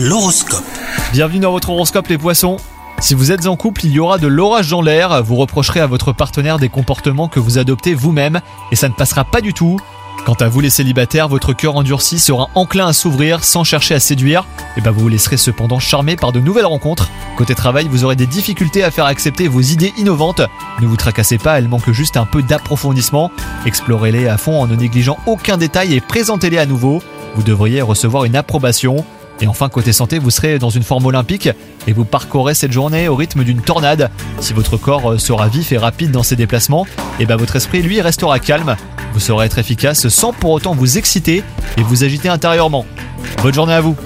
L'horoscope. Bienvenue dans votre horoscope les poissons. Si vous êtes en couple, il y aura de l'orage dans l'air, vous reprocherez à votre partenaire des comportements que vous adoptez vous-même et ça ne passera pas du tout. Quant à vous les célibataires, votre cœur endurci sera enclin à s'ouvrir sans chercher à séduire, et ben vous vous laisserez cependant charmer par de nouvelles rencontres. Côté travail, vous aurez des difficultés à faire accepter vos idées innovantes. Ne vous tracassez pas, elles manquent juste un peu d'approfondissement. Explorez-les à fond en ne négligeant aucun détail et présentez-les à nouveau. Vous devriez recevoir une approbation. Et enfin, côté santé, vous serez dans une forme olympique et vous parcourez cette journée au rythme d'une tornade. Si votre corps euh, sera vif et rapide dans ses déplacements, et ben votre esprit, lui, restera calme. Vous saurez être efficace sans pour autant vous exciter et vous agiter intérieurement. Bonne journée à vous